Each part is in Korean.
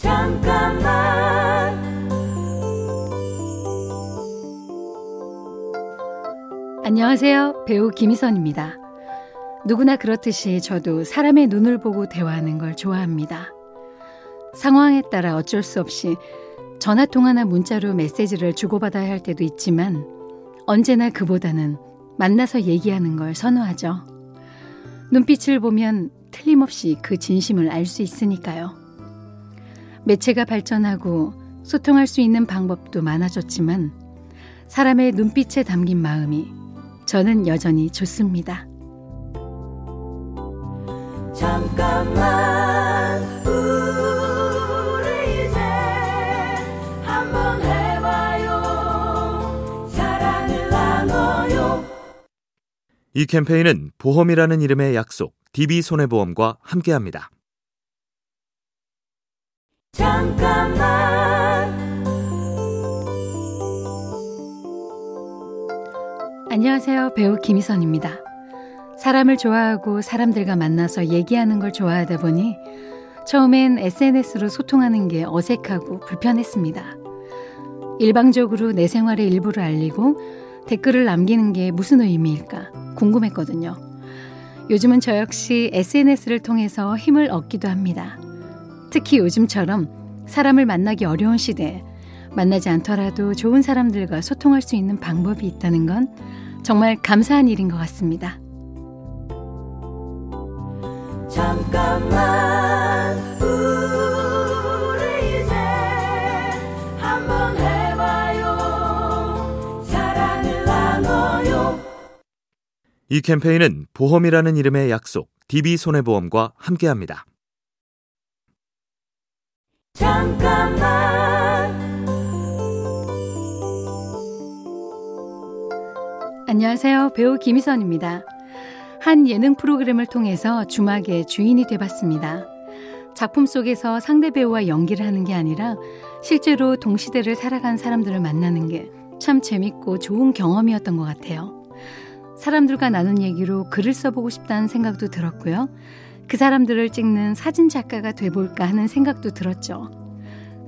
잠깐만 안녕하세요. 배우 김희선입니다. 누구나 그렇듯이 저도 사람의 눈을 보고 대화하는 걸 좋아합니다. 상황에 따라 어쩔 수 없이 전화 통화나 문자로 메시지를 주고받아야 할 때도 있지만 언제나 그보다는 만나서 얘기하는 걸 선호하죠. 눈빛을 보면 틀림없이 그 진심을 알 수 있으니까요. 매체가 발전하고 소통할 수 있는 방법도 많아졌지만 사람의 눈빛에 담긴 마음이 저는 여전히 좋습니다. 잠깐만 우리 이제 한번 해봐요 사랑을 나눠요 이 캠페인은 보험이라는 이름의 약속 DB손해보험과 함께합니다. 잠깐만 안녕하세요. 배우 김희선입니다. 사람을 좋아하고 사람들과 만나서 얘기하는 걸 좋아하다 보니 처음엔 SNS로 소통하는 게 어색하고 불편했습니다. 일방적으로 내 생활의 일부를 알리고 댓글을 남기는 게 무슨 의미일까 궁금했거든요. 요즘은 저 역시 SNS를 통해서 힘을 얻기도 합니다. 특히 요즘처럼 사람을 만나기 어려운 시대에 만나지 않더라도 좋은 사람들과 소통할 수 있는 방법이 있다는 건 정말 감사한 일인 것 같습니다. 잠깐만 우리 이제 한번 해봐요 사랑을 나눠요 이 캠페인은 보험이라는 이름의 약속 DB손해보험과 함께합니다. 잠깐만 안녕하세요. 배우 김희선입니다. 한 예능 프로그램을 통해서 주막의 주인이 돼봤습니다. 작품 속에서 상대 배우와 연기를 하는 게 아니라 실제로 동시대를 살아간 사람들을 만나는 게 참 재밌고 좋은 경험이었던 것 같아요. 사람들과 나눈 얘기로 글을 써보고 싶다는 생각도 들었고요. 그 사람들을 찍는 사진 작가가 돼볼까 하는 생각도 들었죠.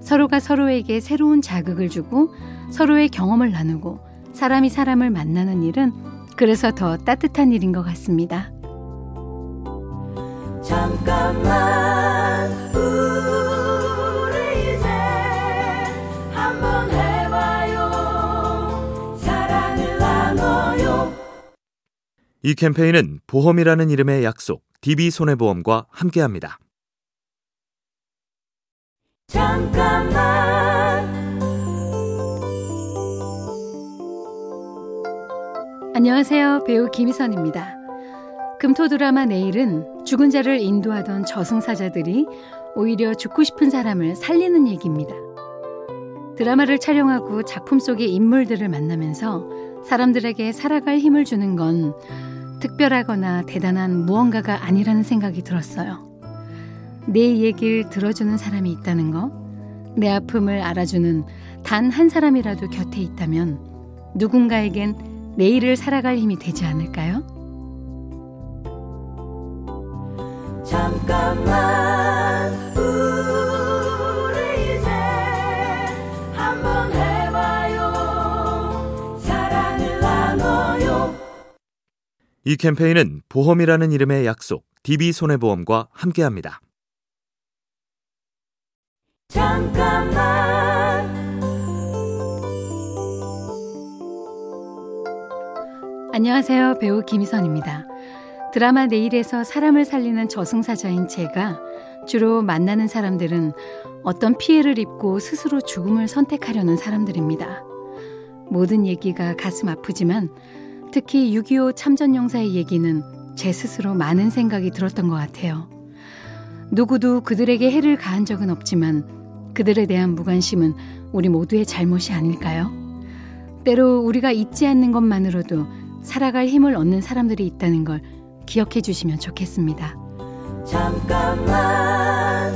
서로가 서로에게 새로운 자극을 주고 서로의 경험을 나누고 사람이 사람을 만나는 일은 그래서 더 따뜻한 일인 것 같습니다. 잠깐만 이 캠페인은 보험이라는 이름의 약속 DB손해보험과 함께합니다. 잠깐만 안녕하세요. 배우 김희선입니다. 금토 드라마 내일은 죽은 자를 인도하던 저승사자들이 오히려 죽고 싶은 사람을 살리는 얘기입니다. 드라마를 촬영하고 작품 속의 인물들을 만나면서 사람들에게 살아갈 힘을 주는 건 특별하거나 대단한 무언가가 아니라는 생각이 들었어요. 내 얘기를 들어주는 사람이 있다는 거, 내 아픔을 알아주는 단 한 사람이라도 곁에 있다면 누군가에겐 내일을 살아갈 힘이 되지 않을까요? 잠깐만 이 캠페인은 보험이라는 이름의 약속 DB손해보험과 함께합니다. 잠깐만 안녕하세요. 배우 김희선입니다. 드라마 내일에서 사람을 살리는 저승사자인 제가 주로 만나는 사람들은 어떤 피해를 입고 스스로 죽음을 선택하려는 사람들입니다. 모든 얘기가 가슴 아프지만 특히 6.25 참전용사의 얘기는 제 스스로 많은 생각이 들었던 것 같아요. 누구도 그들에게 해를 가한 적은 없지만 그들에 대한 무관심은 우리 모두의 잘못이 아닐까요? 때로 우리가 잊지 않는 것만으로도 살아갈 힘을 얻는 사람들이 있다는 걸 기억해 주시면 좋겠습니다. 잠깐만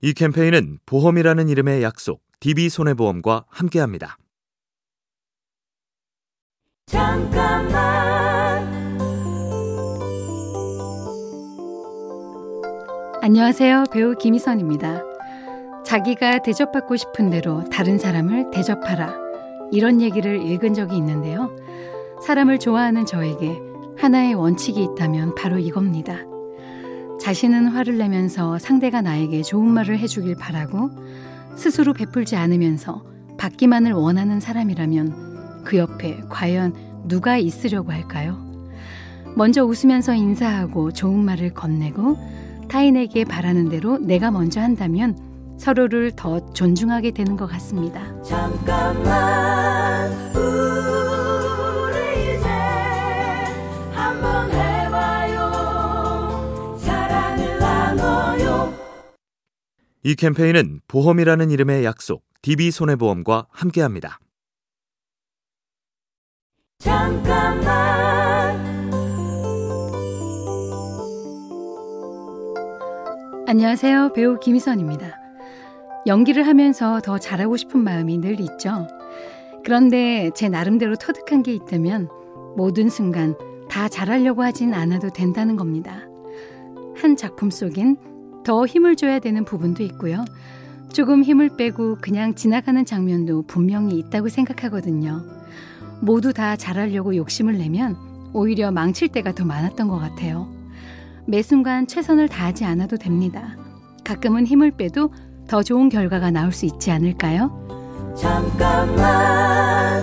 이 캠페인은 보험이라는 이름의 약속 DB손해보험과 함께합니다. 잠깐만 안녕하세요. 배우 김희선입니다. 자기가 대접받고 싶은 대로 다른 사람을 대접하라. 이런 얘기를 읽은 적이 있는데요. 사람을 좋아하는 저에게 하나의 원칙이 있다면 바로 이겁니다. 자신은 화를 내면서 상대가 나에게 좋은 말을 해주길 바라고 스스로 베풀지 않으면서 받기만을 원하는 사람이라면 그 옆에 과연 누가 있으려고 할까요? 먼저 웃으면서 인사하고 좋은 말을 건네고 타인에게 바라는 대로 내가 먼저 한다면 서로를 더 존중하게 되는 것 같습니다. 잠깐만 이 캠페인은 보험이라는 이름의 약속, DB손해보험과 함께합니다. 잠깐만 안녕하세요. 배우 김희선입니다. 연기를 하면서 더 잘하고 싶은 마음이 늘 있죠. 그런데 제 나름대로 터득한 게 있다면 모든 순간 다 잘하려고 하진 않아도 된다는 겁니다. 한 작품 속엔 더 힘을 줘야 되는 부분도 있고요. 조금 힘을 빼고 그냥 지나가는 장면도 분명히 있다고 생각하거든요. 모두 다 잘하려고 욕심을 내면 오히려 망칠 때가 더 많았던 것 같아요. 매 순간 최선을 다하지 않아도 됩니다. 가끔은 힘을 빼도 더 좋은 결과가 나올 수 있지 않을까요? 잠깐만